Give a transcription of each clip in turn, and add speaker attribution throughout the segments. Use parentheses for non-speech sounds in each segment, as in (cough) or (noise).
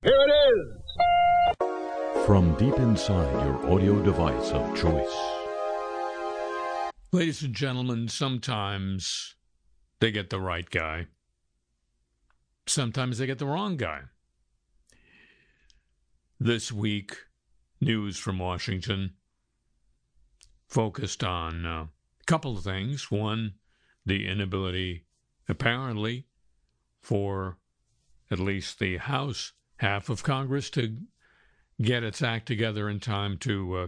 Speaker 1: Here it is!
Speaker 2: From deep inside your audio device of choice.
Speaker 3: Ladies and gentlemen, sometimes they get the right guy. Sometimes they get the wrong guy. This week, news from Washington focused on uh, a couple of things. One, the inability, apparently, for at least the House half of Congress to get its act together in time to uh,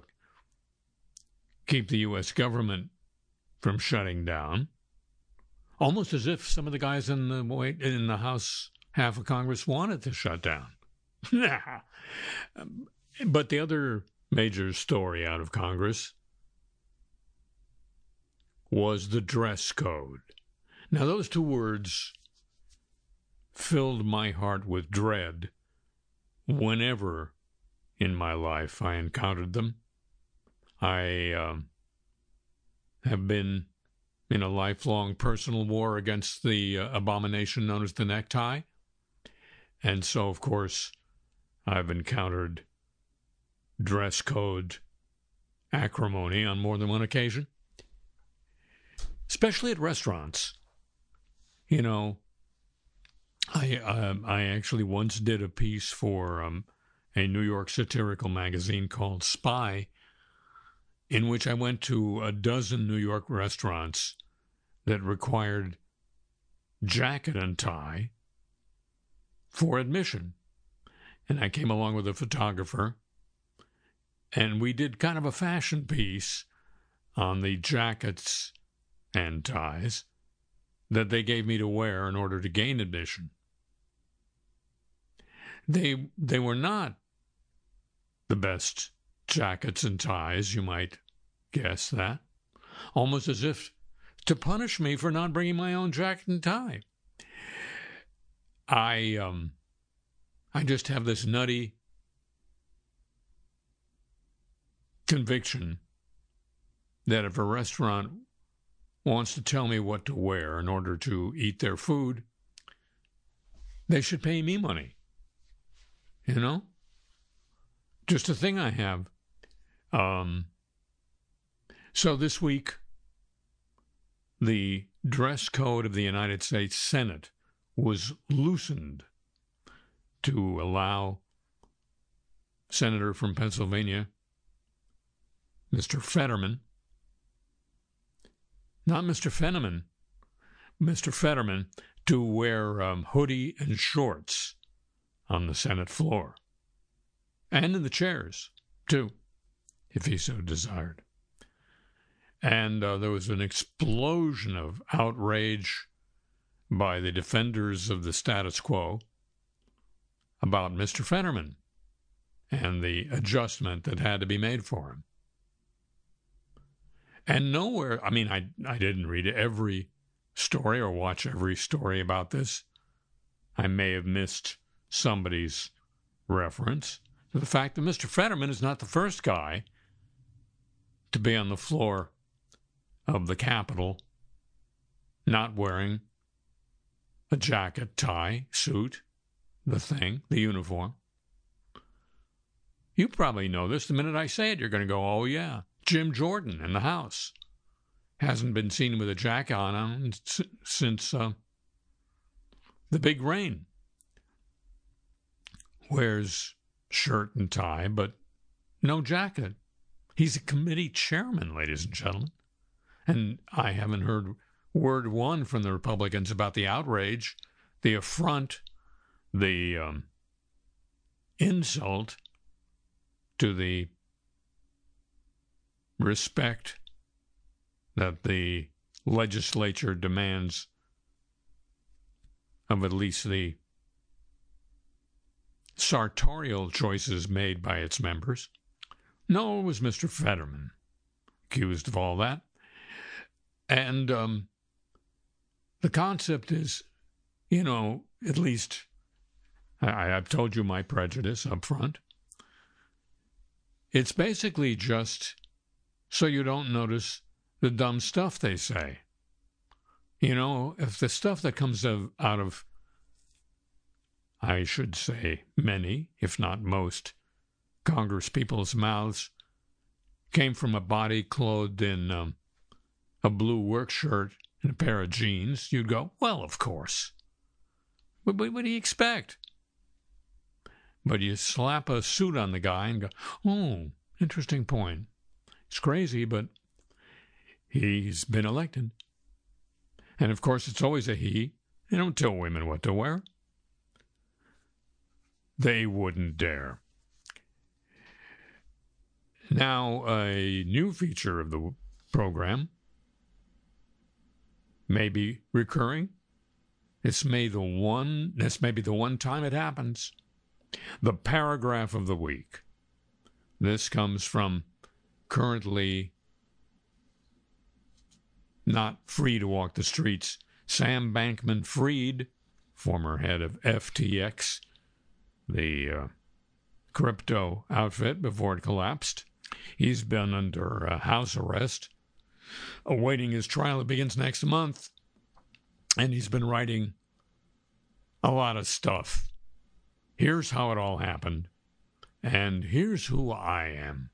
Speaker 3: keep the U.S. government from shutting down. Almost as if some of the guys in the in the House half of Congress wanted to shut down. (laughs) but the other major story out of Congress was the dress code. Now, those two words filled my heart with dread whenever in my life I encountered them. I um, have been in a lifelong personal war against the uh, abomination known as the necktie. And so, of course, I've encountered dress code acrimony on more than one occasion, especially at restaurants. You know, I um, I actually once did a piece for um, a New York satirical magazine called Spy, in which I went to a dozen New York restaurants that required jacket and tie for admission. And I came along with a photographer, and we did kind of a fashion piece on the jackets and ties that they gave me to wear in order to gain admission. They they were not the best jackets and ties, you might guess that. Almost as if to punish me for not bringing my own jacket and tie. I um I just have this nutty conviction that if a restaurant wants to tell me what to wear in order to eat their food, they should pay me money. You know? Just a thing I have. Um, so this week, the dress code of the United States Senate was loosened to allow Senator from Pennsylvania, Mr. Fetterman, not Mr. Fenneman, Mr. Fetterman, to wear um, hoodie and shorts on the Senate floor and in the chairs, too, if he so desired. And uh, there was an explosion of outrage by the defenders of the status quo about Mr. Fetterman and the adjustment that had to be made for him. And nowhere, I mean, I, I didn't read every story or watch every story about this. I may have missed somebody's reference to the fact that Mr. Fetterman is not the first guy to be on the floor of the Capitol not wearing a jacket, tie, suit, the thing, the uniform. You probably know this. The minute I say it, you're going to go, oh, yeah. Jim Jordan in the House hasn't been seen with a jacket on since uh, the big rain wears shirt and tie, but no jacket. He's a committee chairman, ladies and gentlemen. And I haven't heard word one from the Republicans about the outrage, the affront, the um, insult to the respect that the legislature demands of at least the sartorial choices made by its members. No, it was Mr. Fetterman accused of all that. And um, the concept is, you know, at least I, have told you my prejudice up front. It's basically just so you don't notice the dumb stuff they say. You know, if the stuff that comes out of I should say many, if not most, Congress people's mouths came from a body clothed in um, a blue work shirt and a pair of jeans, you'd go, well, of course. What, what, what do you expect? But you slap a suit on the guy and go, oh, interesting point. It's crazy, but he's been elected. And of course, it's always a he. They don't tell women what to wear. They wouldn't dare. Now, a new feature of the program may be recurring. This may the one this may be the one time it happens. The paragraph of the week. This comes from currently not free to walk the streets. Sam Bankman Fried, former head of FTX, the uh, crypto outfit before it collapsed, He's been under uh, house arrest, awaiting his trial. that begins next month. And he's been writing a lot of stuff. Here's how it all happened. And here's who I am.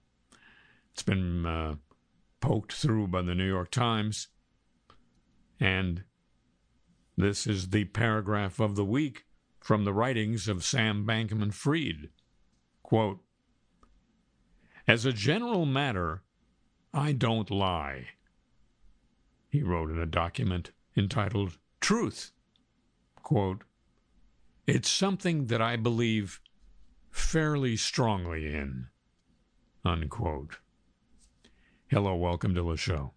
Speaker 3: It's been uh, poked through by the New York Times. And this is the paragraph of the week from the writings of Sam Bankman Fried. Quote as a general matter, I don't lie. He wrote in a document entitled Truth. Quote, it's something that I believe fairly strongly in. Unquote. Hello, welcome to the show.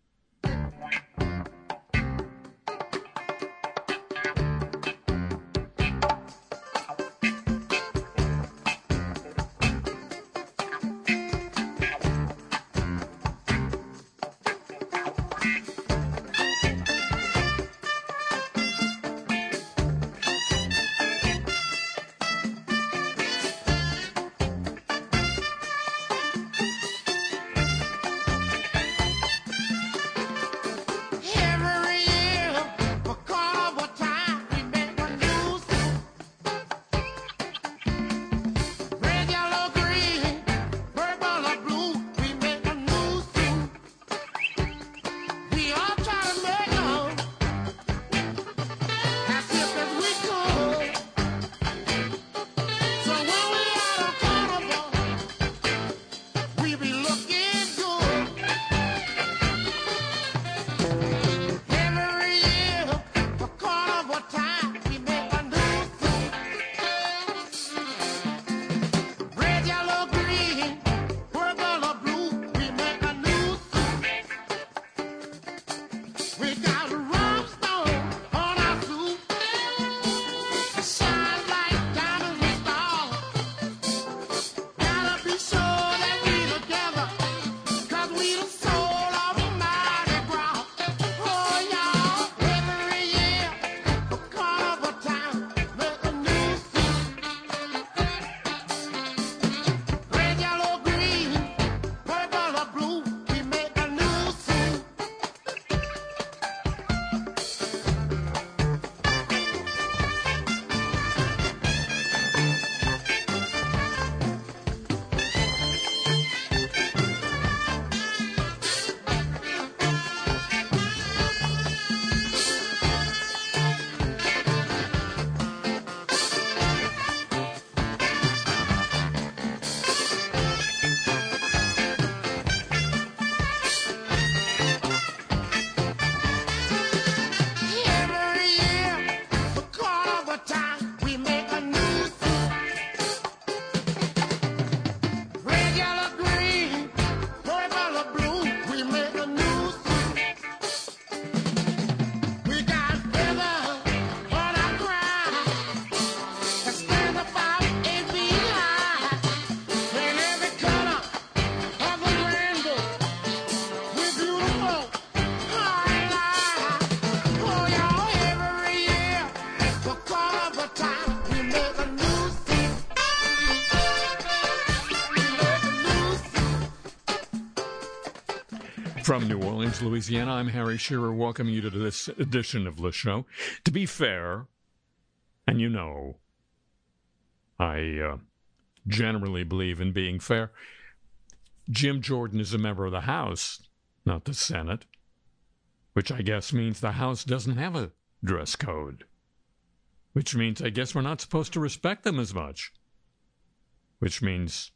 Speaker 3: Louisiana, I'm Harry Shearer, welcoming you to this edition of the show. To be fair, and you know, I uh, generally believe in being fair. Jim Jordan is a member of the House, not the Senate, which I guess means the House doesn't have a dress code, which means I guess we're not supposed to respect them as much, which means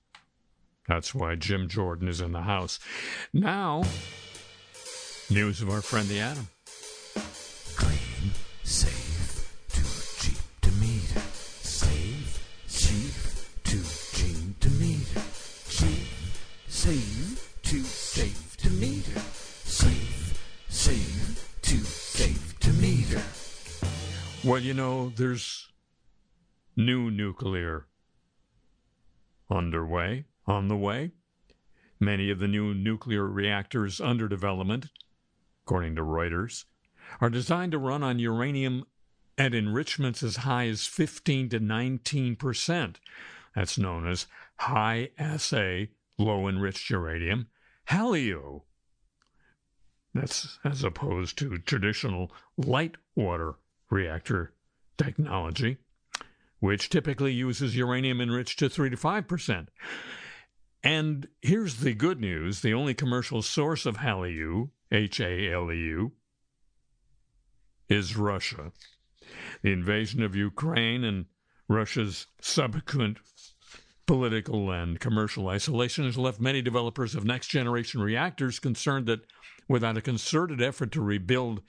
Speaker 3: that's why Jim Jordan is in the House. Now, news of our friend the Atom.
Speaker 4: Clean, safe, too cheap to meter. Safe, cheap, too cheap to meter. Cheap, safe, too safe to meter. Safe, safe, too safe to meter.
Speaker 3: Well, you know, there's new nuclear underway, on the way. Many of the new nuclear reactors under development, according to Reuters, are designed to run on uranium at enrichments as high as 15 to 19 percent. That's known as high assay low enriched uranium, HALEU. That's as opposed to traditional light water reactor technology, which typically uses uranium enriched to 3 to 5 percent. And here's the good news the only commercial source of HALEU, H A L E U, is Russia. The invasion of Ukraine and Russia's subsequent political and commercial isolation has left many developers of next generation reactors concerned that without a concerted effort to rebuild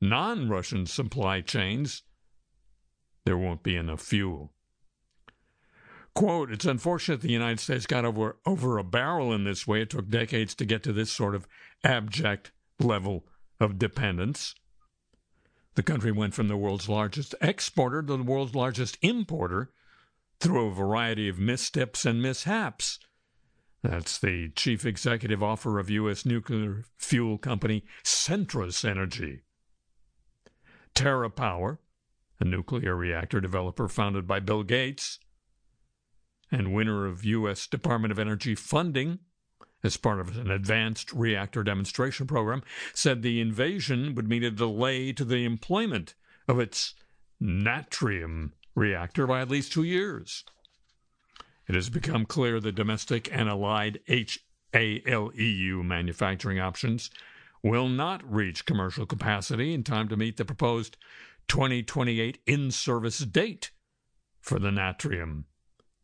Speaker 3: non Russian supply chains, there won't be enough fuel. Quote, it's unfortunate the United States got over, over a barrel in this way. It took decades to get to this sort of abject level of dependence. The country went from the world's largest exporter to the world's largest importer through a variety of missteps and mishaps. That's the chief executive officer of U.S. nuclear fuel company Centrus Energy. TerraPower, a nuclear reactor developer founded by Bill Gates and winner of U.S. Department of Energy funding as part of an advanced reactor demonstration program, said the invasion would mean a delay to the employment of its natrium reactor by at least two years. It has become clear that domestic and allied HALEU manufacturing options will not reach commercial capacity in time to meet the proposed 2028 in service date for the natrium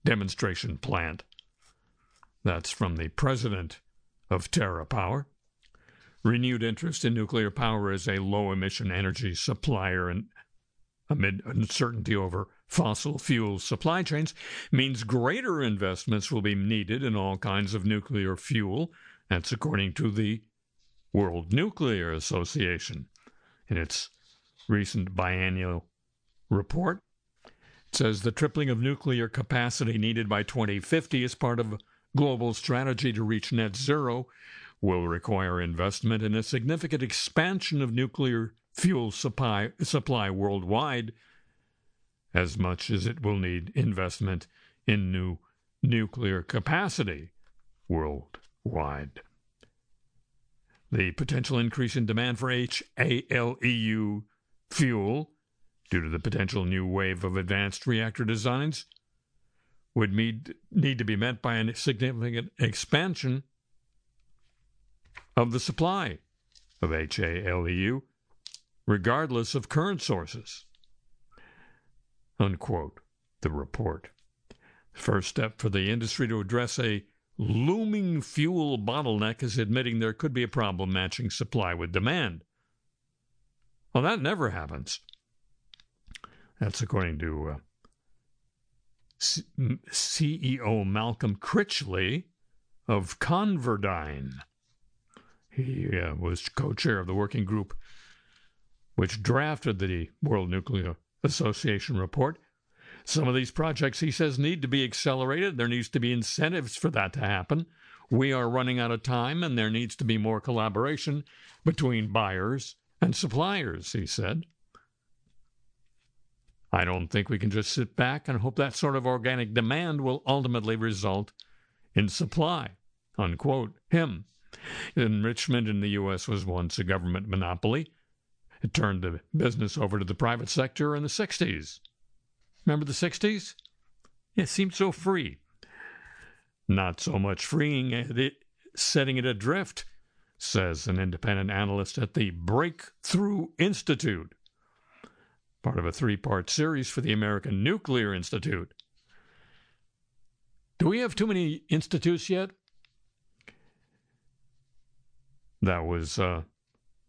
Speaker 3: demonstration plant. That's from the president of TerraPower. Renewed interest in nuclear power as a low emission energy supplier and amid uncertainty over fossil fuel supply chains means greater investments will be needed in all kinds of nuclear fuel. That's according to the World Nuclear Association in its recent biennial report. Says the tripling of nuclear capacity needed by 2050 is part of global strategy to reach net zero will require investment in a significant expansion of nuclear fuel supply, supply worldwide, as much as it will need investment in new nuclear capacity worldwide. The potential increase in demand for HALEU fuel, due to the potential new wave of advanced reactor designs, would need, need to be met by a significant expansion of the supply of HALEU regardless of current sources. Unquote, the report. First step for the industry to address a looming fuel bottleneck is admitting there could be a problem matching supply with demand. Well, that never happens. That's according to uh, C- CEO Malcolm Critchley of ConverDyn. He uh, was co chair of the working group which drafted the World Nuclear Association report. Some of these projects, he says, need to be accelerated. There needs to be incentives for that to happen. We are running out of time, and there needs to be more collaboration between buyers and suppliers, he said. I don't think we can just sit back and hope that sort of organic demand will ultimately result in supply. Unquote. Him. Enrichment in the U.S. was once a government monopoly. It turned the business over to the private sector in the 60s. Remember the 60s? It seemed so free. Not so much freeing it, setting it adrift, says an independent analyst at the Breakthrough Institute, part of a three part series for the American Nuclear Institute. Do we have too many institutes yet? That was uh,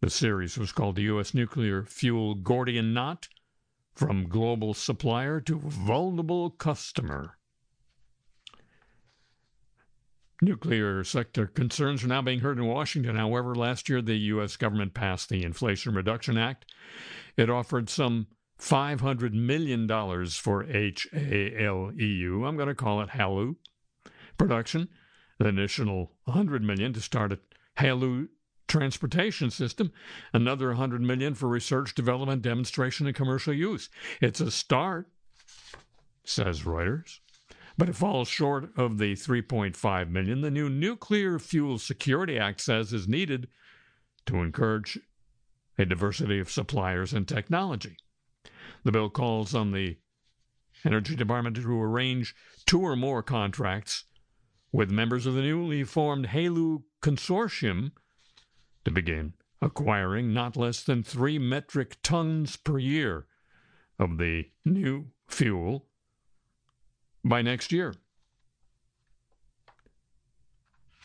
Speaker 3: the series was called the U.S. Nuclear Fuel Gordian Knot from Global Supplier to Vulnerable Customer. Nuclear sector concerns are now being heard in Washington. However, last year the U.S. government passed the Inflation Reduction Act. It offered some $500 million for HALEU. I'm going to call it HALEU production. The additional $100 million to start a HALEU transportation system, another $100 million for research, development, demonstration, and commercial use. It's a start, says Reuters, but it falls short of the 3.5 million the new Nuclear Fuel Security Act says is needed to encourage a diversity of suppliers and technology. The bill calls on the Energy Department to arrange two or more contracts with members of the newly formed HALEU Consortium to begin acquiring not less than three metric tons per year of the new fuel by next year.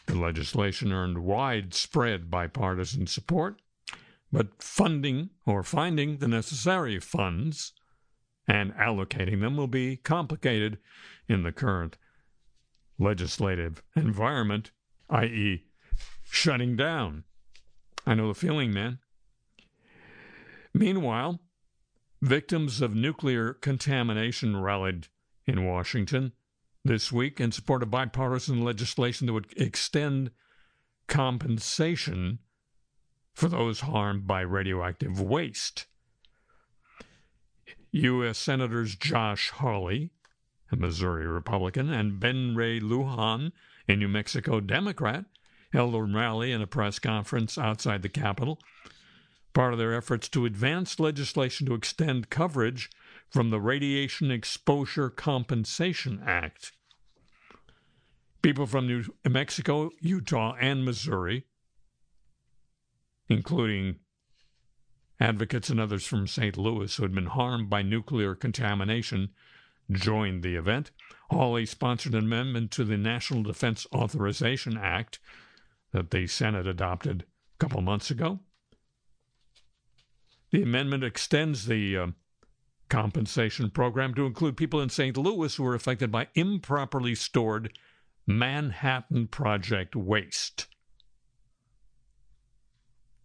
Speaker 3: The legislation earned widespread bipartisan support, but funding or finding the necessary funds and allocating them will be complicated in the current legislative environment, i.e., shutting down I know the feeling, man. Meanwhile, victims of nuclear contamination rallied in Washington this week in support of bipartisan legislation that would extend compensation for those harmed by radioactive waste. U.S. Senators Josh Hawley, a Missouri Republican, and Ben Ray Lujan, a New Mexico Democrat, held a rally and a press conference outside the Capitol, part of their efforts to advance legislation to extend coverage from the Radiation Exposure Compensation Act. People from New Mexico, Utah, and Missouri, including advocates and others from St. Louis who had been harmed by nuclear contamination, joined the event. Hawley sponsored an amendment to the National Defense Authorization Act that the Senate adopted a couple months ago. The amendment extends the uh, compensation program to include people in St. Louis who were affected by improperly stored Manhattan Project waste.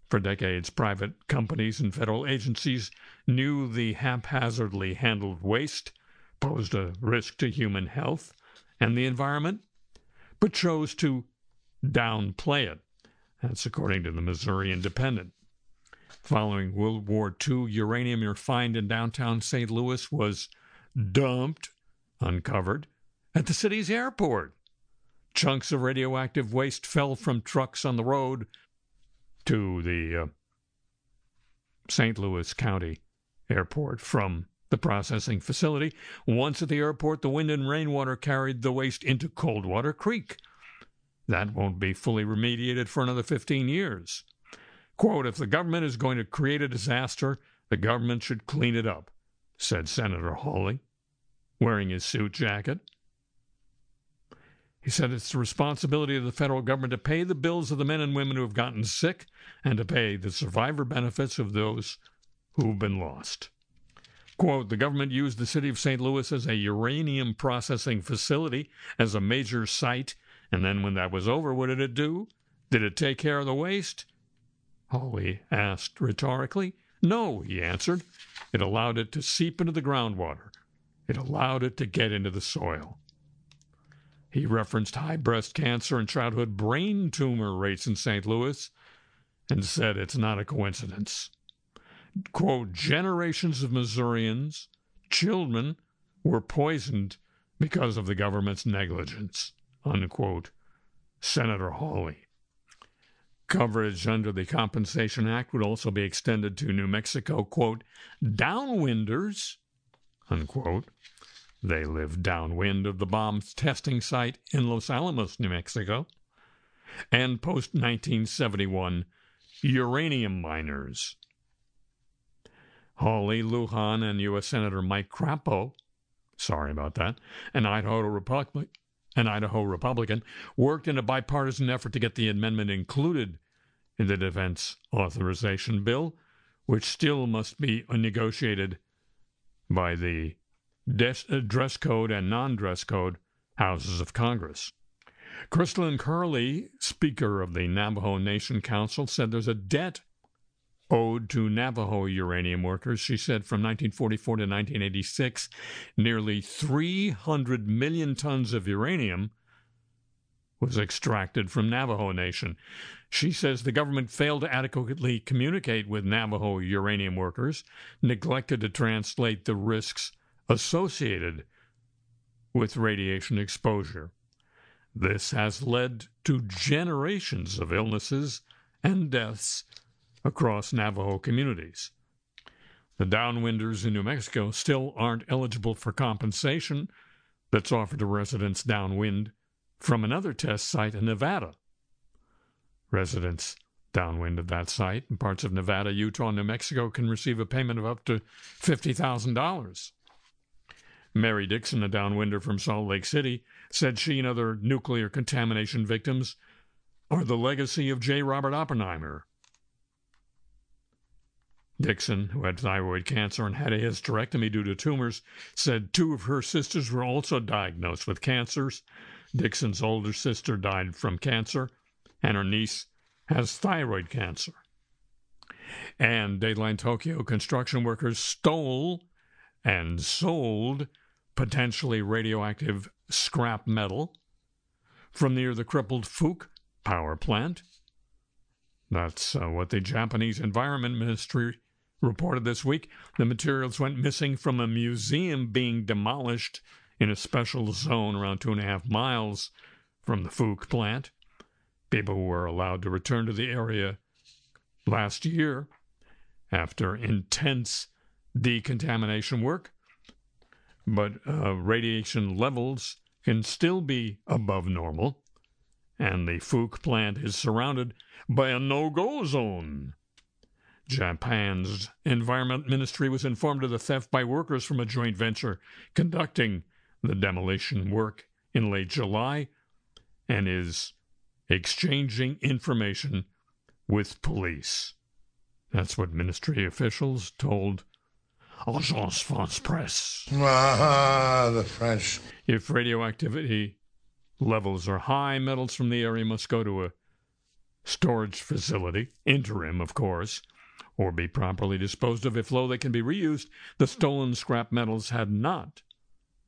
Speaker 3: For decades, private companies and federal agencies knew the haphazardly handled waste posed a risk to human health and the environment, but chose to downplay it. That's according to the Missouri Independent. Following World War II, uranium refined in downtown St. Louis was dumped, uncovered, at the city's airport. Chunks of radioactive waste fell from trucks on the road to the uh, St. Louis County Airport from the processing facility. Once at the airport, the wind and rainwater carried the waste into Coldwater Creek, that won't be fully remediated for another 15 years. Quote, if the government is going to create a disaster, the government should clean it up, said Senator Hawley, wearing his suit jacket. He said it's the responsibility of the federal government to pay the bills of the men and women who have gotten sick and to pay the survivor benefits of those who've been lost. Quote, the government used the city of St. Louis as a uranium processing facility, as a major site and then when that was over, what did it do? Did it take care of the waste? Hawley asked rhetorically. No, he answered. It allowed it to seep into the groundwater. It allowed it to get into the soil. He referenced high breast cancer and childhood brain tumor rates in St. Louis and said it's not a coincidence. Quote, generations of Missourians, children, were poisoned because of the government's negligence unquote, Senator Hawley. Coverage under the Compensation Act would also be extended to New Mexico, quote, downwinders, unquote, They live downwind of the bomb's testing site in Los Alamos, New Mexico, and post 1971 uranium miners. Hawley, Lujan, and U.S. Senator Mike Crapo, sorry about that, an Idaho, an Idaho Republican, worked in a bipartisan effort to get the amendment included in the defense authorization bill, which still must be negotiated by the des- uh, dress code and non dress code houses of Congress. Crystalyne Curley, Speaker of the Navajo Nation Council, said there's a debt owed to Navajo uranium workers. She said from 1944 to 1986, nearly 300 million tons of uranium was extracted from Navajo Nation. She says the government failed to adequately communicate with Navajo uranium workers, neglected to translate the risks associated with radiation exposure. This has led to generations of illnesses and deaths across Navajo communities. The downwinders in New Mexico still aren't eligible for compensation that's offered to residents downwind from another test site in Nevada. Residents downwind of that site in parts of Nevada, Utah, and New Mexico can receive a payment of up to $50,000. Mary Dixon, a downwinder from Salt Lake City, said she and other nuclear contamination victims are the legacy of J. Robert Oppenheimer. Dixon, who had thyroid cancer and had a hysterectomy due to tumors, said two of her sisters were also diagnosed with cancers. Dixon's older sister died from cancer, and her niece has thyroid cancer. And Dateline Tokyo construction workers stole and sold potentially radioactive scrap metal from near the crippled Fuke power plant. That's uh, what the Japanese Environment Ministry reported this week. The materials went missing from a museum being demolished in a special zone around two and a half miles from the Fuke plant. People were allowed to return to the area last year after intense decontamination work but uh, radiation levels can still be above normal, and the Fuke plant is surrounded by a no go zone. Japan's Environment Ministry was informed of the theft by workers from a joint venture conducting the demolition work in late July and is exchanging information with police. That's what ministry officials told Agence France Presse.
Speaker 1: Ah, the French.
Speaker 3: If radioactivity levels are high, metals from the area must go to a storage facility, interim, of course, or be properly disposed of. If low, they can be reused. The stolen scrap metals had not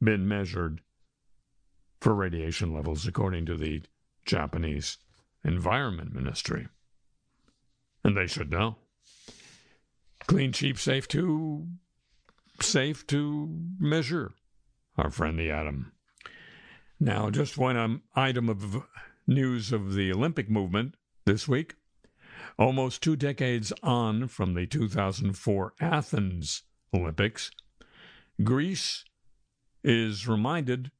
Speaker 3: been measured for radiation levels, according to the Japanese Environment Ministry. And they should know. Clean, cheap, safe too safe to measure, our friend the atom. Now, just one um, item of news of the Olympic movement this week. Almost two decades on from the 2004 Athens Olympics, Greece is reminded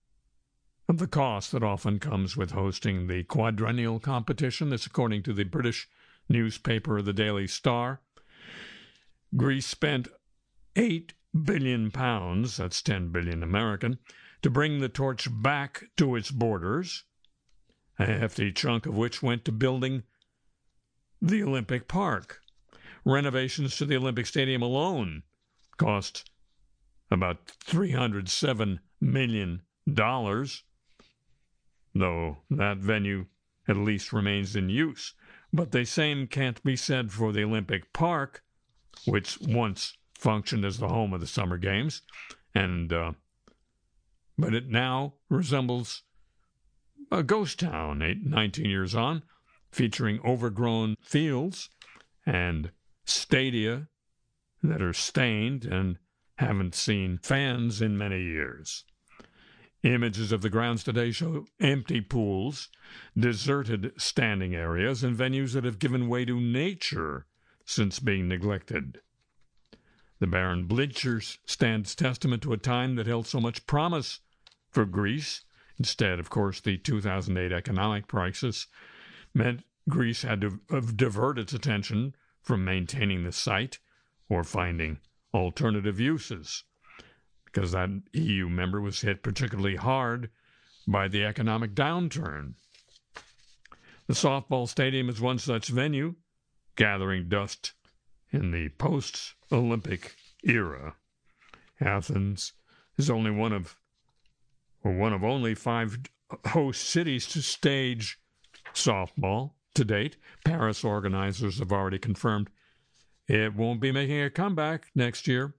Speaker 3: of the cost that often comes with hosting the quadrennial competition. This, according to the British newspaper, the Daily Star. Greece spent eight billion pounds, that's 10 billion American, to bring the torch back to its borders, a hefty chunk of which went to building the Olympic Park. Renovations to the Olympic Stadium alone cost about $307 million, though that venue at least remains in use. But the same can't be said for the Olympic Park, which once functioned as the home of the Summer Games, and uh, but it now resembles a ghost town. Eight, 19 years on, featuring overgrown fields and stadia that are stained and haven't seen fans in many years. Images of the grounds today show empty pools, deserted standing areas, and venues that have given way to nature since being neglected. The barren bleachers stands testament to a time that held so much promise for Greece. Instead, of course, the 2008 economic crisis meant Greece had to divert its attention from maintaining the site or finding alternative uses because that EU member was hit particularly hard by the economic downturn. The softball stadium is one such venue, gathering dust in the post Olympic era. Athens is only one of or one of only five host cities to stage softball to date. Paris organizers have already confirmed it won't be making a comeback next year.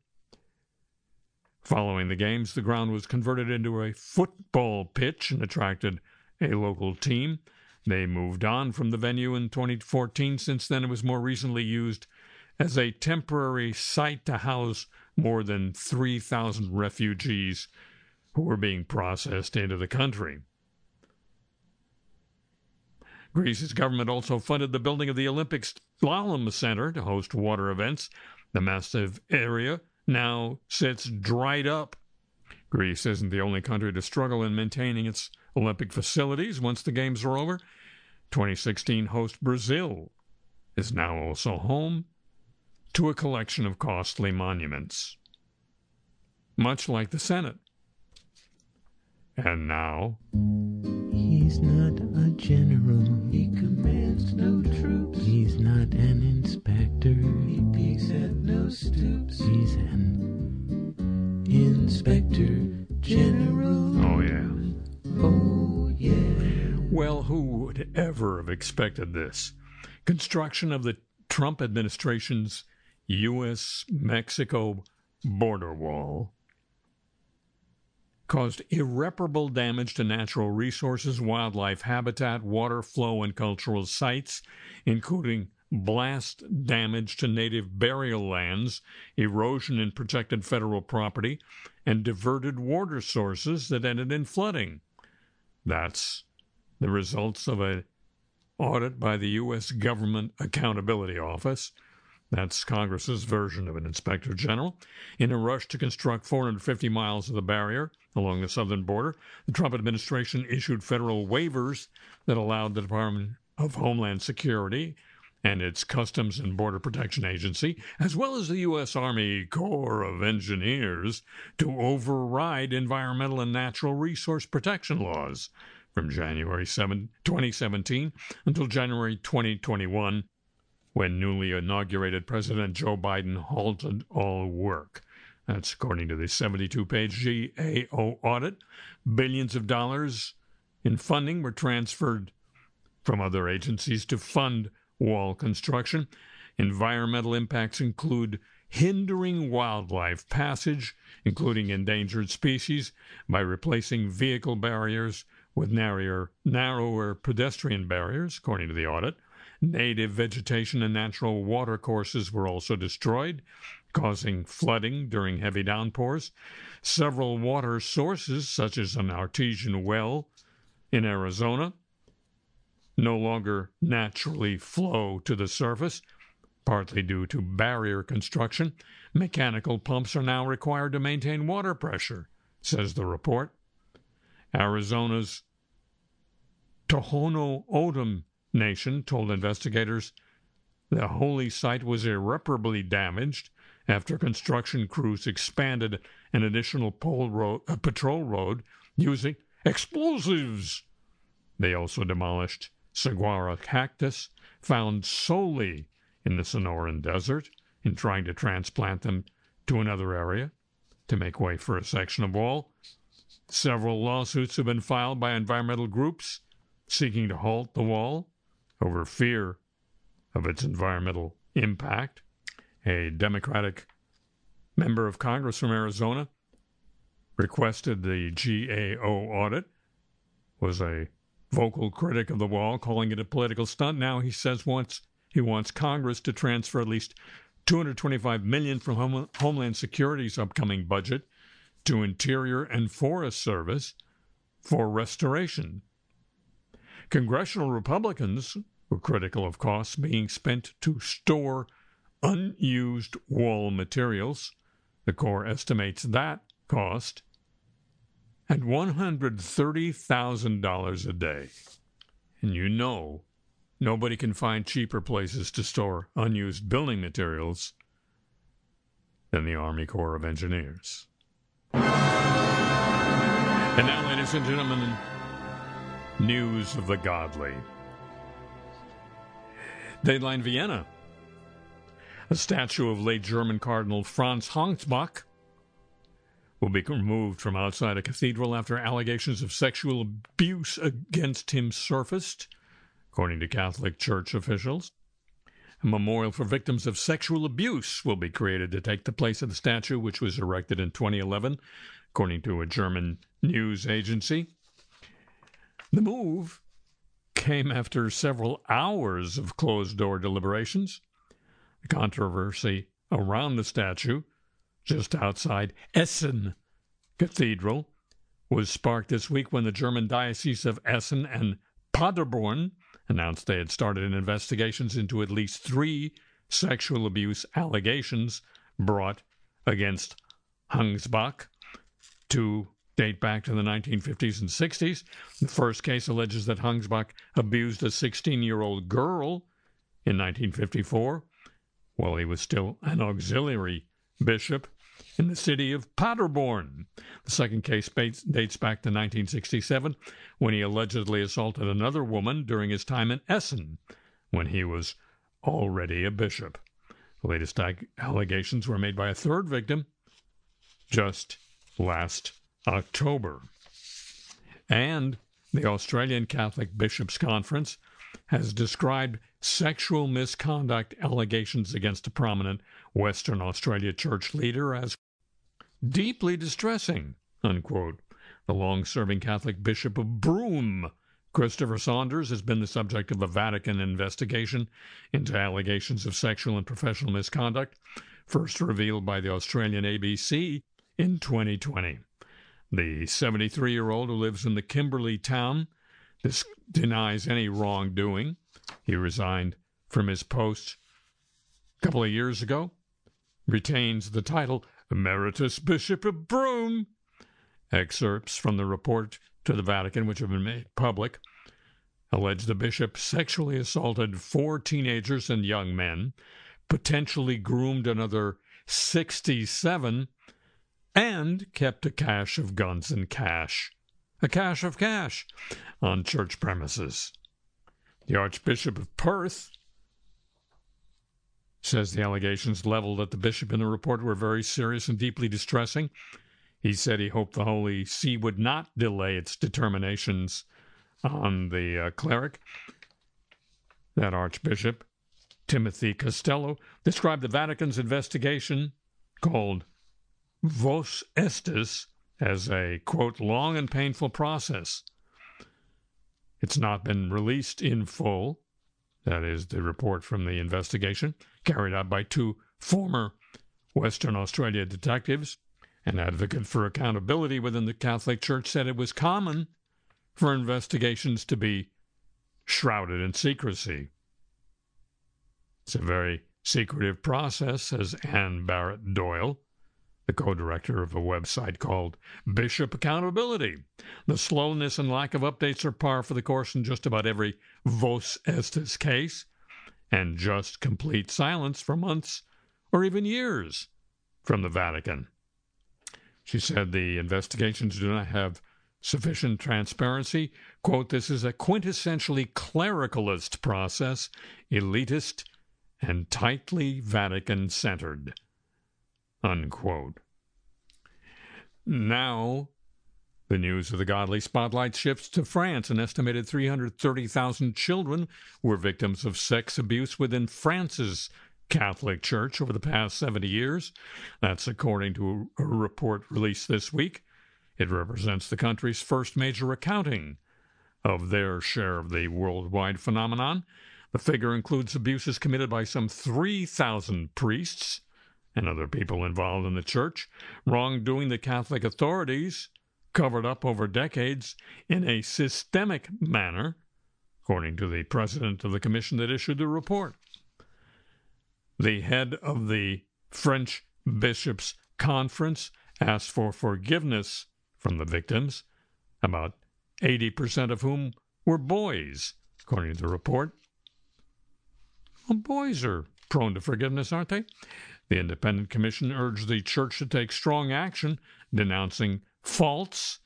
Speaker 3: Following the games, the ground was converted into a football pitch and attracted a local team. They moved on from the venue in 2014. Since then, it was more recently used as a temporary site to house more than 3,000 refugees who were being processed into the country. Greece's government also funded the building of the Olympic Slalom Center to host water events. The massive area now sits dried up. Greece isn't the only country to struggle in maintaining its Olympic facilities once the Games are over. 2016 host Brazil is now also home to a collection of costly monuments, much like the Senate. And now.
Speaker 5: He's not a general. He commands no troops. He's not an inspector. He peeks at no stoops. He's an inspector general.
Speaker 3: Oh, yeah.
Speaker 5: Oh, yeah.
Speaker 3: Well, who would ever have expected this? Construction of the Trump administration's U.S. Mexico border wall caused irreparable damage to natural resources, wildlife habitat, water flow, and cultural sites, including blast damage to native burial lands, erosion in protected federal property, and diverted water sources that ended in flooding. That's the results of an audit by the U.S. Government Accountability Office that's Congress's version of an inspector general. In a rush to construct 450 miles of the barrier along the southern border, the Trump administration issued federal waivers that allowed the Department of Homeland Security and its Customs and Border Protection Agency, as well as the U.S. Army Corps of Engineers, to override environmental and natural resource protection laws from January 7, 2017 until January 2021 when newly inaugurated President Joe Biden halted all work. That's according to the 72 page GAO audit. Billions of dollars in funding were transferred from other agencies to fund wall construction. Environmental impacts include hindering wildlife passage, including endangered species, by replacing vehicle barriers with narrower, narrower pedestrian barriers, according to the audit. Native vegetation and natural watercourses were also destroyed, causing flooding during heavy downpours. Several water sources, such as an artesian well in Arizona, no longer naturally flow to the surface, partly due to barrier construction. Mechanical pumps are now required to maintain water pressure, says the report. Arizona's Tohono O'odham Nation told investigators the holy site was irreparably damaged after construction crews expanded an additional road, uh, patrol road using explosives. They also demolished saguaro cactus found solely in the Sonoran Desert in trying to transplant them to another area to make way for a section of wall. Several lawsuits have been filed by environmental groups seeking to halt the wall over fear of its environmental impact. A Democratic member of Congress from Arizona requested the GAO audit, was a vocal critic of the wall, calling it a political stunt. Now he says wants he wants Congress to transfer at least 225 million from Home, Homeland Security's upcoming budget to Interior and Forest Service for restoration. Congressional Republicans were critical of costs being spent to store unused wall materials. The Corps estimates that cost at $130,000 a day. And you know nobody can find cheaper places to store unused building materials than the Army Corps of Engineers. And now, ladies and gentlemen, news of the godly. Dateline Vienna. A statue of late German Cardinal Franz Hengsbach will be removed from outside a cathedral after allegations of sexual abuse against him surfaced, according to Catholic Church officials. A memorial for victims of sexual abuse will be created to take the place of the statue, which was erected in 2011, according to a German news agency. The move came after several hours of closed door deliberations. The controversy around the statue, just outside Essen Cathedral, was sparked this week when the German Diocese of Essen and Paderborn announced they had started investigations into at least three sexual abuse allegations brought against Hengsbach. Two date back to the 1950s and 60s. The first case alleges that Hengsbach abused a 16 year old girl in 1954 while he was still an auxiliary bishop in the city of Paderborn. The second case dates back to 1967 when he allegedly assaulted another woman during his time in Essen when he was already a bishop. The latest allegations were made by a third victim just last October. And the Australian Catholic Bishops' Conference has described sexual misconduct allegations against a prominent Western Australia church leader as deeply distressing, unquote. The long serving Catholic Bishop of Broome, Christopher Saunders, has been the subject of a Vatican investigation into allegations of sexual and professional misconduct, first revealed by the Australian ABC in 2020. The 73 year old who lives in the Kimberley town denies any wrongdoing. He resigned from his post a couple of years ago, retains the title Emeritus Bishop of Broome. Excerpts from the report to the Vatican, which have been made public, allege the bishop sexually assaulted four teenagers and young men, potentially groomed another 67 and kept a cache of guns and cash, a cache of cash, on church premises. The Archbishop of Perth says the allegations leveled at the bishop in the report were very serious and deeply distressing. He said he hoped the Holy See would not delay its determinations on the uh, cleric. That Archbishop, Timothy Costelloe, described the Vatican's investigation called vos estis as a, quote, long and painful process. It's not been released in full. That is the report from the investigation carried out by two former Western Australia detectives. An advocate for accountability within the Catholic Church said it was common for investigations to be shrouded in secrecy. It's a very secretive process, says Anne Barrett Doyle the co director of a website called Bishop Accountability. The slowness and lack of updates are par for the course in just about every Vos Estis case, and just complete silence for months or even years from the Vatican. She said the investigations do not have sufficient transparency. Quote, this is a quintessentially clericalist process, elitist, and tightly Vatican centered. Unquote. Now, the news of the godly spotlight shifts to France. An estimated 330,000 children were victims of sex abuse within France's Catholic Church over the past 70 years. That's according to a report released this week. It represents the country's first major accounting of their share of the worldwide phenomenon. The figure includes abuses committed by some 3,000 priests and other people involved in the church, wrongdoing the Catholic authorities covered up over decades in a systemic manner, according to the president of the commission that issued the report. The head of the French Bishops' Conference asked for forgiveness from the victims, about 80% of whom were boys, according to the report. Well, boys are prone to forgiveness, aren't they? The Independent Commission urged the church to take strong action, denouncing faults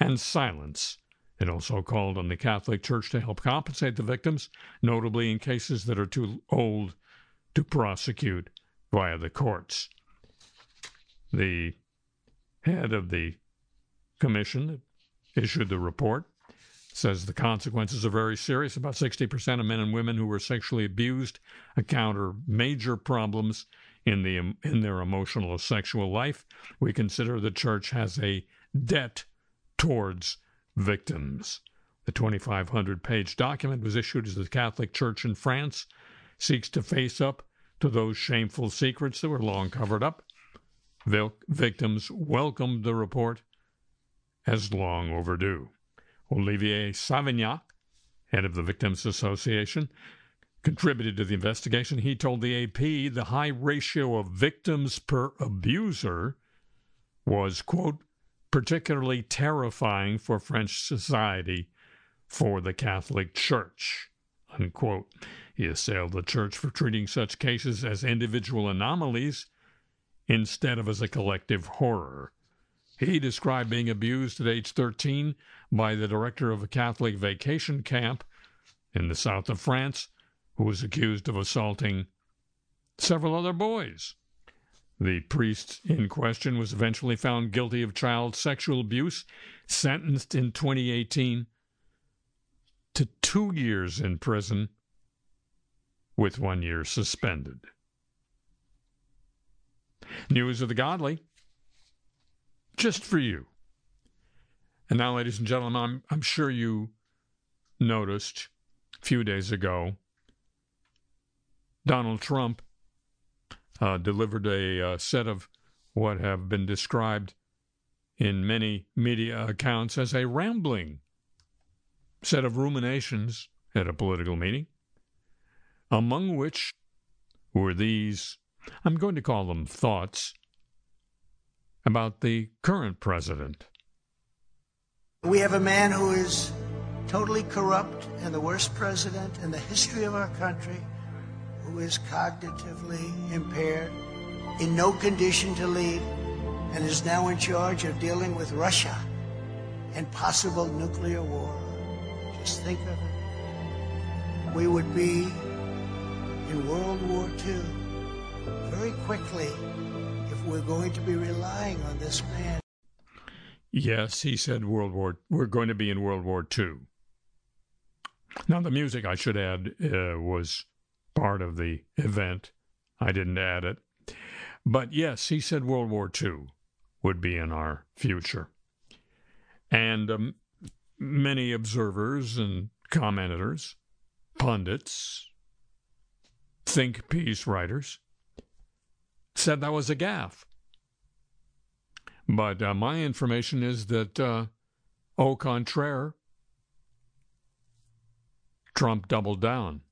Speaker 3: and silence. It also called on the Catholic Church to help compensate the victims, notably in cases that are too old to prosecute via the courts. The head of the commission that issued the report says the consequences are very serious. About 60% of men and women who were sexually abused encounter major problems in the in their emotional or sexual life. We consider the church has a debt towards victims. The 2,500 page document was issued as the Catholic Church in France seeks to face up to those shameful secrets that were long covered up. Victims welcomed the report as long overdue. Olivier Savignac, head of the Victims Association, contributed to the investigation. He told the AP the high ratio of victims per abuser was, quote, particularly terrifying for French society, for the Catholic Church, unquote. He assailed the Church for treating such cases as individual anomalies instead of as a collective horror. He described being abused at age 13 by the director of a Catholic vacation camp in the south of France, who was accused of assaulting several other boys. The priest in question was eventually found guilty of child sexual abuse, sentenced in 2018 to two years in prison with one year suspended. News of the Godly just for you. And now, ladies and gentlemen, I'm, I'm sure you noticed a few days ago Donald Trump uh, delivered a uh, set of what have been described in many media accounts as a rambling set of ruminations at a political meeting, among which were these, I'm going to call them thoughts about the current president.
Speaker 6: We have a man who is totally corrupt and the worst president in the history of our country, who is cognitively impaired, in no condition to lead, and is now in charge of dealing with Russia and possible nuclear war. Just think of it. We would be in World War II very quickly we're going to be relying on this man.
Speaker 3: Yes, he said World War. We're going to be in World War II. Now, the music, I should add, uh, was part of the event. I didn't add it. But yes, he said World War II would be in our future. And um, many observers and commentators, pundits, think piece writers said that was a gaffe. But uh, my information is that, uh, au contraire, Trump doubled down.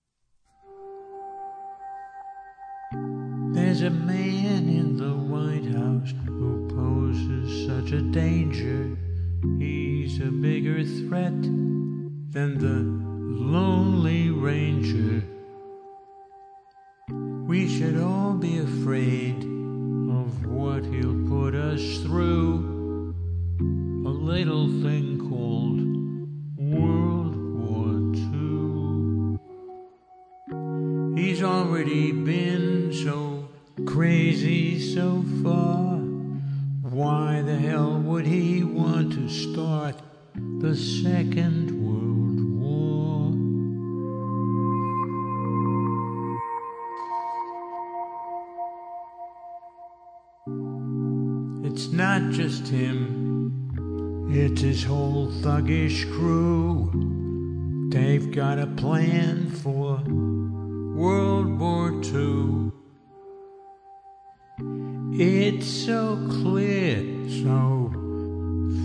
Speaker 5: There's a man in the White House who poses such a danger. He's a bigger threat than the Lonely Ranger. We should all be afraid of what he'll put us through. A little thing called World War II. He's already been so crazy so far. Why the hell would he want to start the second just him, it's his whole thuggish crew. They've got a plan for World War II. It's so clear, so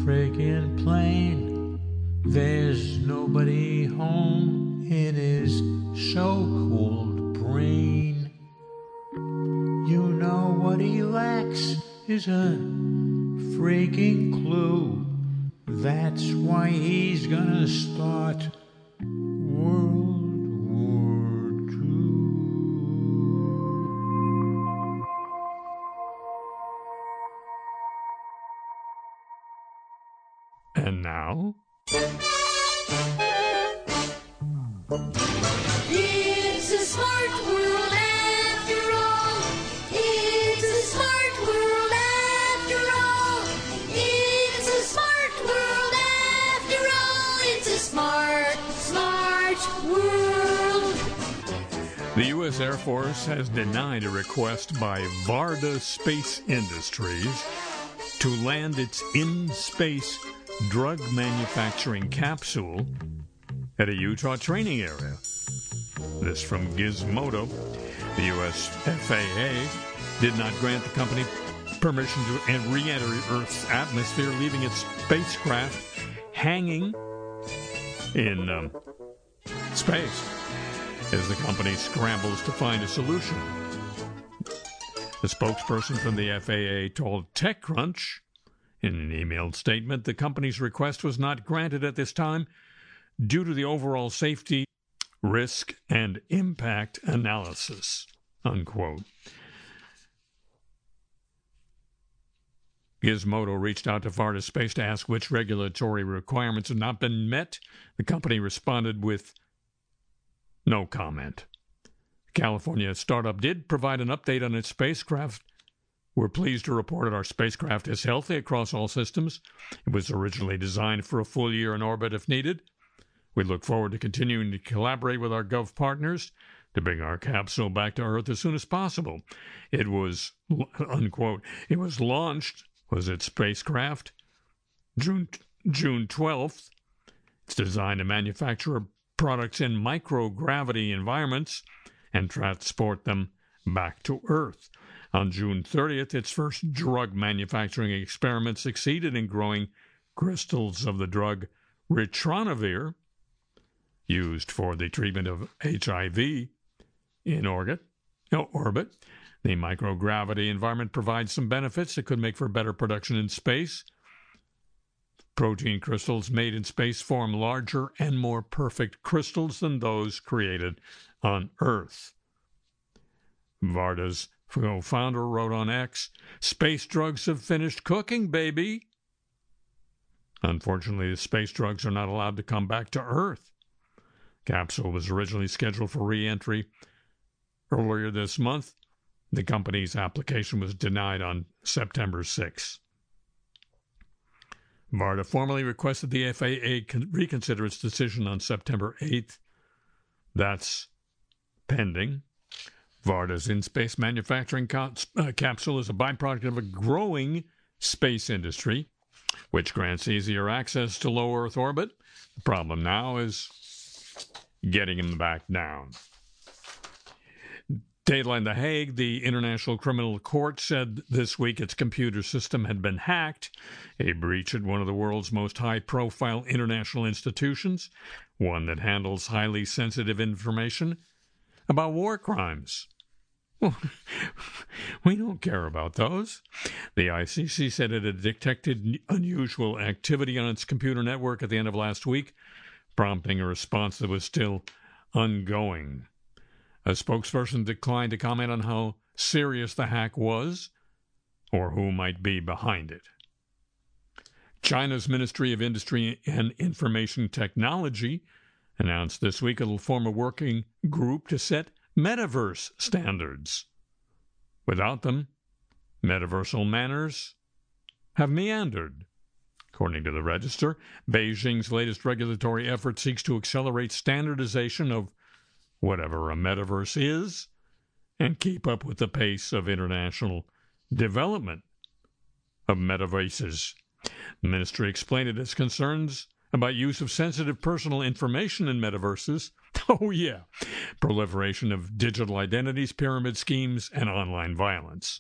Speaker 5: friggin' plain. There's nobody home in his so called brain. You know what he lacks is a freaking clue. That's why he's gonna start World
Speaker 3: the U.S. Air Force has denied a request by Varda Space Industries to land its in space drug manufacturing capsule at a Utah training area. This from Gizmodo. The U.S. FAA did not grant the company permission to re enter Earth's atmosphere, leaving its spacecraft hanging in um, space as the company scrambles to find a solution. The spokesperson from the FAA told TechCrunch in an emailed statement the company's request was not granted at this time due to the overall safety, risk, and impact analysis. Unquote. Gizmodo reached out to Varda Space to ask which regulatory requirements had not been met. The company responded with no comment. California startup did provide an update on its spacecraft. We're pleased to report that our spacecraft is healthy across all systems. It was originally designed for a full year in orbit if needed. We look forward to continuing to collaborate with our Gov partners to bring our capsule back to Earth as soon as possible. It was, unquote, it was launched, was its spacecraft, June, June 12th. It's designed to manufacture products in microgravity environments and transport them back to Earth. On June 30th, its first drug manufacturing experiment succeeded in growing crystals of the drug ritonavir, used for the treatment of HIV, in orbit. No, orbit. The microgravity environment provides some benefits that could make for better production in space. Protein crystals made in space form larger and more perfect crystals than those created on Earth. Varda's co-founder wrote on X, "Space drugs have finished cooking, baby." Unfortunately, the space drugs are not allowed to come back to Earth. Capsule was originally scheduled for re-entry earlier this month. The company's application was denied on September 6. Varda formally requested the FAA reconsider its decision on September 8th. That's pending. Varda's in space manufacturing uh, capsule is a byproduct of a growing space industry, which grants easier access to low Earth orbit. The problem now is getting him back down. Dateline in The Hague, the International Criminal Court, said this week its computer system had been hacked, a breach at one of the world's most high profile international institutions, one that handles highly sensitive information about war crimes. (laughs) We don't care about those. The ICC said it had detected unusual activity on its computer network at the end of last week, prompting a response that was still ongoing. A spokesperson declined to comment on how serious the hack was or who might be behind it. China's Ministry of Industry and Information Technology announced this week it'll form a working group to set metaverse standards. Without them, metaversal manners have meandered. According to the Register, Beijing's latest regulatory effort seeks to accelerate standardization of whatever a metaverse is and keep up with the pace of international development of metaverses. The ministry explained its concerns about use of sensitive personal information in metaverses. (laughs) Oh, yeah, proliferation of digital identities, pyramid schemes, and online violence.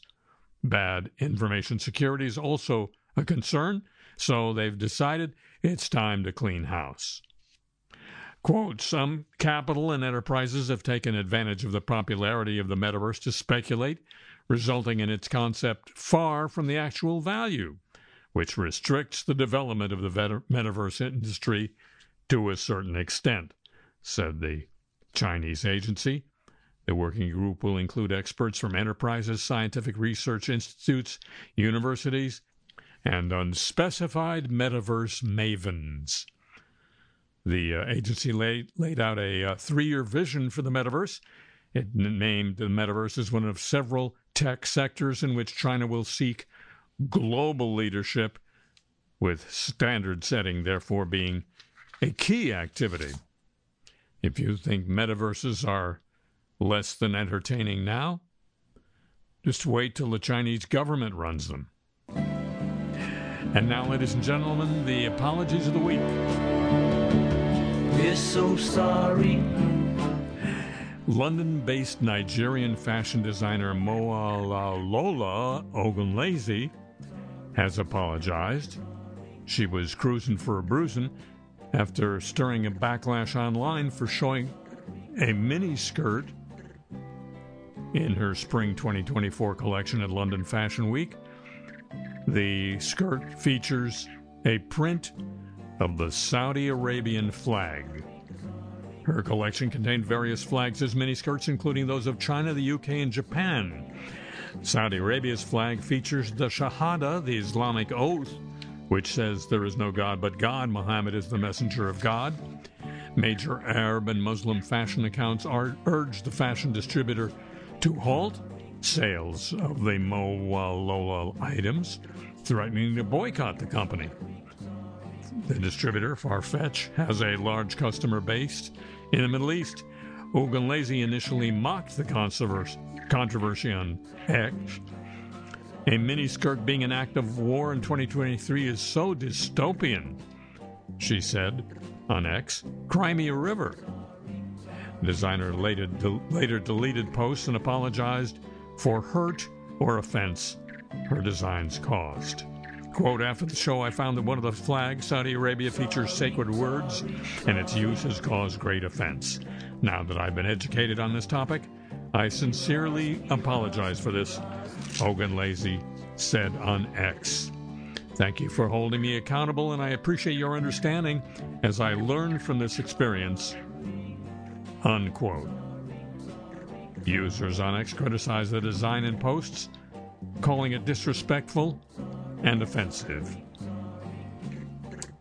Speaker 3: Bad information security is also a concern, so they've decided it's time to clean house. Quote, some capital and enterprises have taken advantage of the popularity of the metaverse to speculate, resulting in its concept far from the actual value, which restricts the development of the metaverse industry to a certain extent, said the Chinese agency. The working group will include experts from enterprises, scientific research institutes, universities, and unspecified metaverse mavens. The uh, agency laid, laid out a uh, three year vision for the metaverse. It named the metaverse as one of several tech sectors in which China will seek global leadership, with standard setting, therefore, being a key activity. If you think metaverses are less than entertaining now, just wait till the Chinese government runs them. And now, ladies and gentlemen, the apologies of the week.
Speaker 4: We're so sorry.
Speaker 3: London based Nigerian fashion designer moa Moalalola Ogunlesi has apologized. She was cruising for a bruising after stirring a backlash online for showing a mini skirt in her spring 2024 collection at London Fashion Week. The skirt features a print of the Saudi Arabian flag. Her collection contained various flags as miniskirts, including those of China, the UK, and Japan. Saudi Arabia's flag features the Shahada, the Islamic oath, which says there is no God but God, Muhammad is the messenger of God. Major Arab and Muslim fashion accounts are, urge the fashion distributor to halt sales of the Mowalola items, threatening to boycott the company. The distributor, Farfetch, has a large customer base in the Middle East. Ogunlesi initially mocked the controversy, on X. A miniskirt being an act of war in 2023 is so dystopian, she said on X. Cry me a river. Designer later, later deleted posts and apologized for hurt or offense her designs caused. Quote, after the show, I found that one of the flags, Saudi Arabia, features sacred words, and its use has caused great offense. Now that I've been educated on this topic, I sincerely apologize for this, Hogan Lazy said on X. Thank you for holding me accountable, and I appreciate your understanding as I learn from this experience. Unquote. Users on X criticized the design in posts, calling it disrespectful and offensive.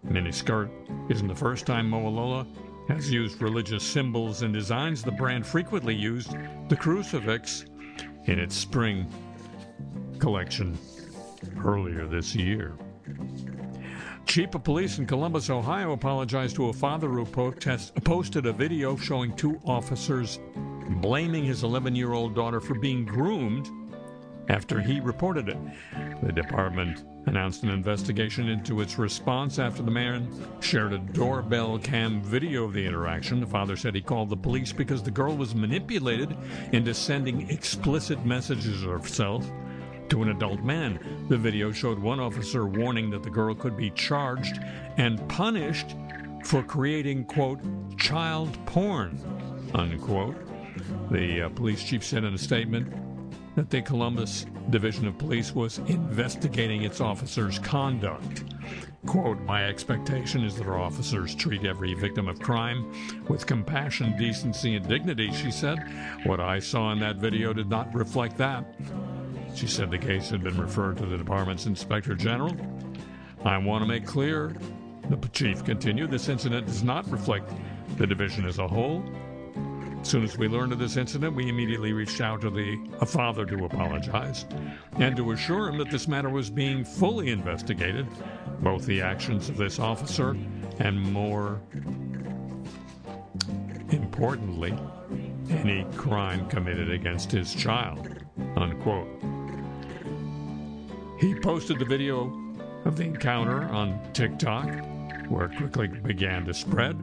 Speaker 3: Miniskirt isn't the first time Mowalola has used religious symbols and designs. The brand frequently used the crucifix in its spring collection earlier this year. Chief of Police in Columbus, Ohio, apologized to a father who posted a video showing two officers blaming his 11 year old daughter for being groomed after he reported it. The department announced an investigation into its response after the man shared a doorbell cam video of the interaction. The father said he called the police because the girl was manipulated into sending explicit messages of herself to an adult man. The video showed one officer warning that the girl could be charged and punished for creating, quote, child porn, unquote. The uh, police chief said in a statement that the Columbus Division of Police was investigating its officers' conduct. Quote, My expectation is that our officers treat every victim of crime with compassion, decency, and dignity, she said. What I saw in that video did not reflect that. She said the case had been referred to the department's inspector general. I want to make clear, the chief continued, this incident does not reflect the division as a whole. As soon as we learned of this incident, we immediately reached out to the a father to apologize and to assure him that this matter was being fully investigated, both the actions of this officer and more importantly, any crime committed against his child. Unquote. He posted the video of the encounter on TikTok, where it quickly began to spread.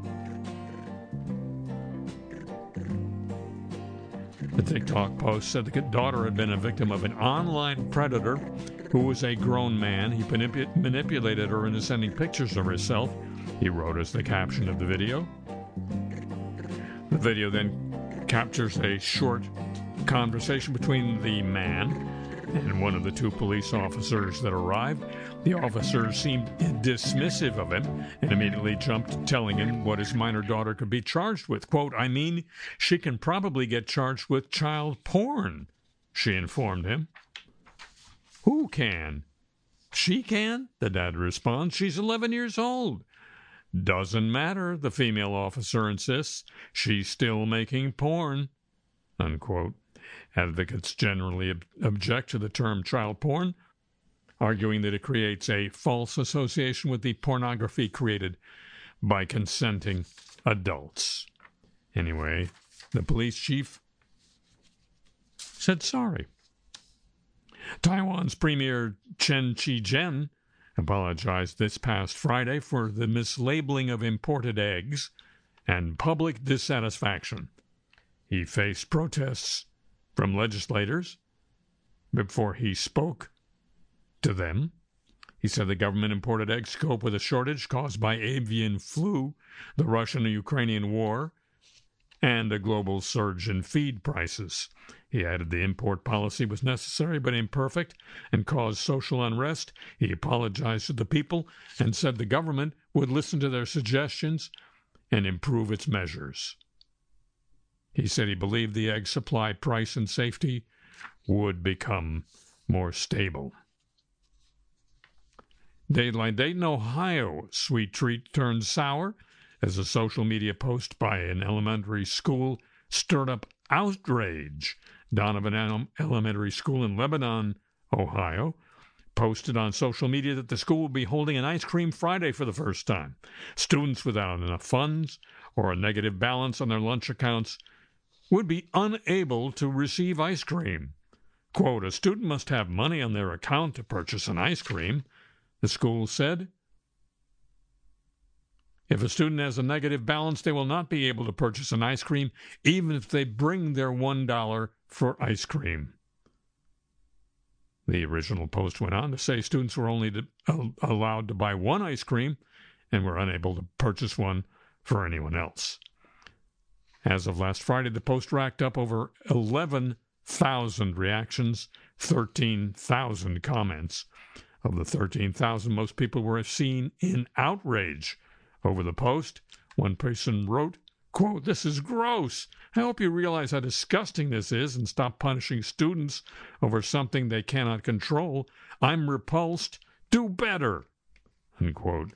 Speaker 3: The TikTok post said the daughter had been a victim of an online predator who was a grown man. He manip- manipulated her into sending pictures of herself. He wrote as the caption of the video. The video then captures a short conversation between the man and one of the two police officers that arrived. The officer seemed dismissive of him and immediately jumped, telling him what his minor daughter could be charged with. Quote, I mean, she can probably get charged with child porn, she informed him. Who can? She can, the dad responds. She's 11 years old. Doesn't matter, the female officer insists. She's still making porn. Unquote. Advocates generally ob- object to the term child porn, arguing that it creates a false association with the pornography created by consenting adults. Anyway, the police chief said sorry. Taiwan's Premier Chen Chien-jen apologized this past Friday for the mislabeling of imported eggs and public dissatisfaction. He faced protests from legislators before he spoke to them. He said the government imported eggs cope with a shortage caused by avian flu, the Russian and Ukrainian war, and a global surge in feed prices. He added the import policy was necessary but imperfect and caused social unrest. He apologized to the people and said the government would listen to their suggestions and improve its measures. He said he believed the egg supply price and safety would become more stable. Dateline Dayton, Ohio, sweet treat turned sour as a social media post by an elementary school stirred up outrage. Donovan Elementary School in Lebanon, Ohio, posted on social media that the school will be holding an ice cream Friday for the first time. Students without enough funds or a negative balance on their lunch accounts would be unable to receive ice cream. Quote, a student must have money on their account to purchase an ice cream, the school said. If a student has a negative balance, they will not be able to purchase an ice cream, even if they bring their $1 for ice cream. The original post went on to say students were only to, uh, allowed to buy one ice cream and were unable to purchase one for anyone else. As of last Friday, the post racked up over 11,000 reactions, 13,000 comments. Of the 13,000, most people were seen in outrage over the post. One person wrote, quote, This is gross. I hope you realize how disgusting this is and stop punishing students over something they cannot control. I'm repulsed. Do better. Unquote.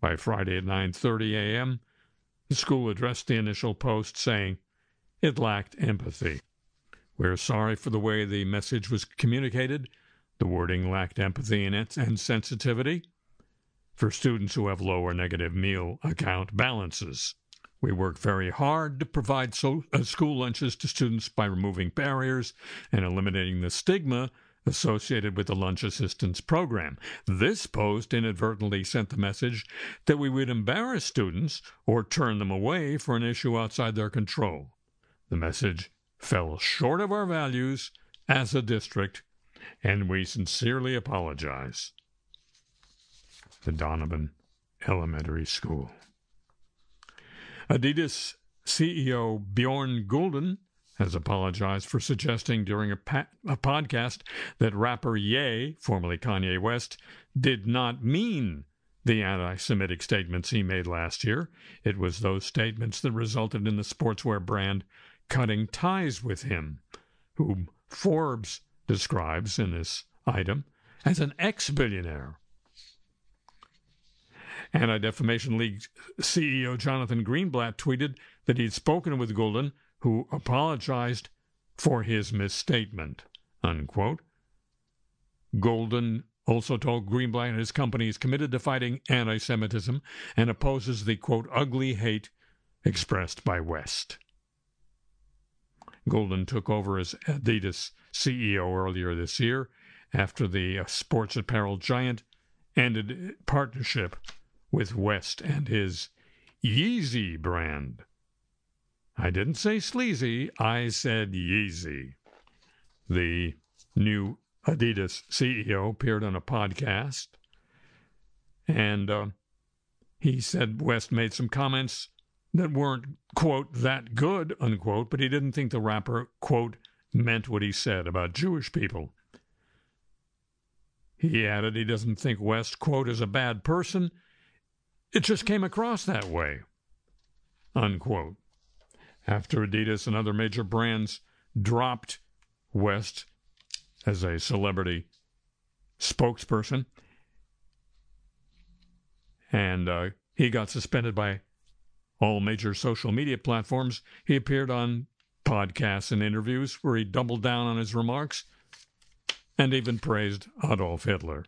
Speaker 3: By Friday at 9:30 a.m., the school addressed the initial post saying it lacked empathy. We're sorry for the way the message was communicated. The wording lacked empathy and, sensitivity for students who have low or negative meal account balances. We work very hard to provide so, uh, school lunches to students by removing barriers and eliminating the stigma associated with the lunch assistance program. This post inadvertently sent the message that we would embarrass students or turn them away for an issue outside their control. The message fell short of our values as a district, and we sincerely apologize. The Donovan Elementary School. Adidas CEO Bjorn Gulden has apologized for suggesting during a, pa- a, podcast that rapper Ye, formerly Kanye West, did not mean the anti Semitic statements he made last year. It was those statements that resulted in the sportswear brand cutting ties with him, whom Forbes describes in this item as an ex billionaire. Anti Defamation League CEO Jonathan Greenblatt tweeted that he'd spoken with Gulden, who apologized for his misstatement. Unquote. Gulden also told Greenblatt his company is committed to fighting anti Semitism and opposes the quote ugly hate expressed by West. Gulden took over as Adidas CEO earlier this year after the uh, sports apparel giant ended partnership with West and his Yeezy brand. I didn't say sleazy, I said Yeezy. The new Adidas CEO appeared on a podcast and uh, he said West made some comments that weren't, quote, that good, unquote, but he didn't think the rapper, quote, meant what he said about Jewish people. He added he doesn't think West, quote, is a bad person. It just came across that way, unquote. After Adidas and other major brands dropped West as a celebrity spokesperson, and uh, he got suspended by all major social media platforms. He appeared on podcasts and interviews where he doubled down on his remarks and even praised Adolf Hitler.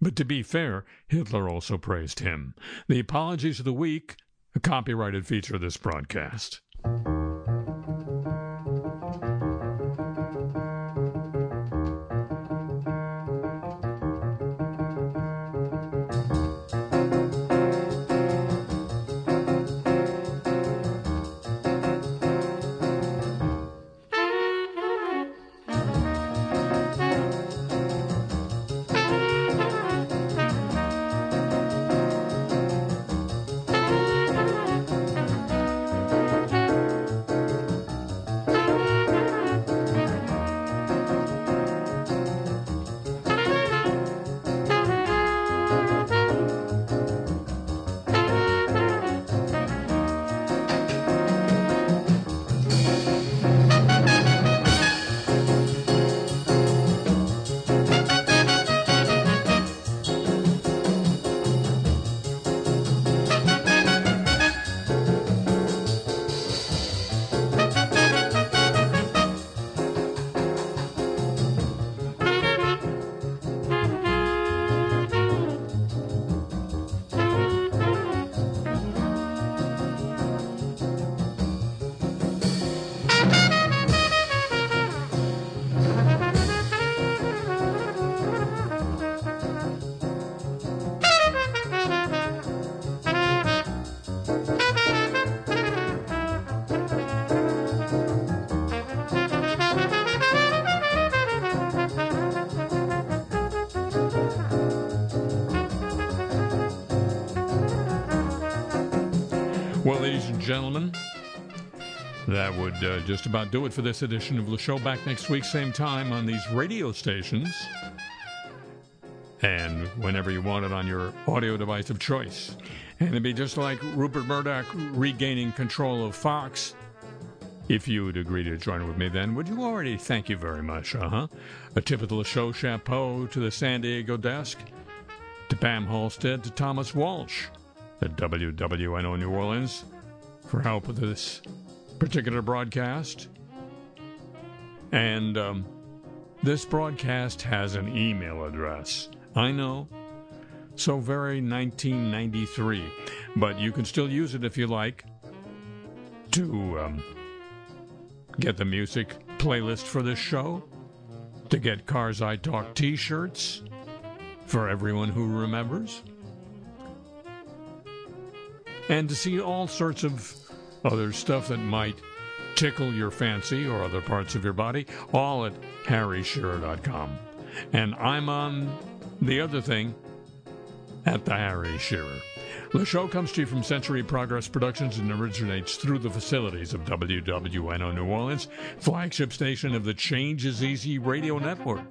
Speaker 3: But to be fair, Hitler also praised him. The Apologies of the Week, a copyrighted feature of this broadcast. Thank you. Well, ladies and gentlemen, that would uh, just about do it for this edition of the show. Back next week, same time on these radio stations. And whenever you want it on your audio device of choice. And it'd be just like Rupert Murdoch regaining control of Fox. If you would agree to join with me, then would you already? Thank you very much. Uh huh. A tip of the show chapeau to the San Diego desk, to Pam Halstead, to Thomas Walsh at WWNO New Orleans for help with this particular broadcast. And um, this broadcast has an email address. I know. So very 1993. But you can still use it if you like to um, get the music playlist for this show, to get Cars I Talk t shirts for everyone who remembers and to see all sorts of other stuff that might tickle your fancy or other parts of your body, all at harryshearer.com. And I'm on the other thing at the Harry Shearer. The show comes to you from Century Progress Productions and originates through the facilities of WWNO New Orleans, flagship station of the Change is Easy radio network.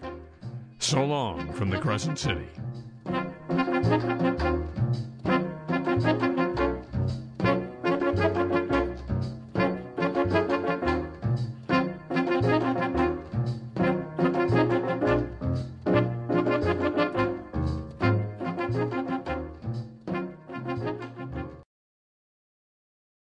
Speaker 3: So long from the Crescent City.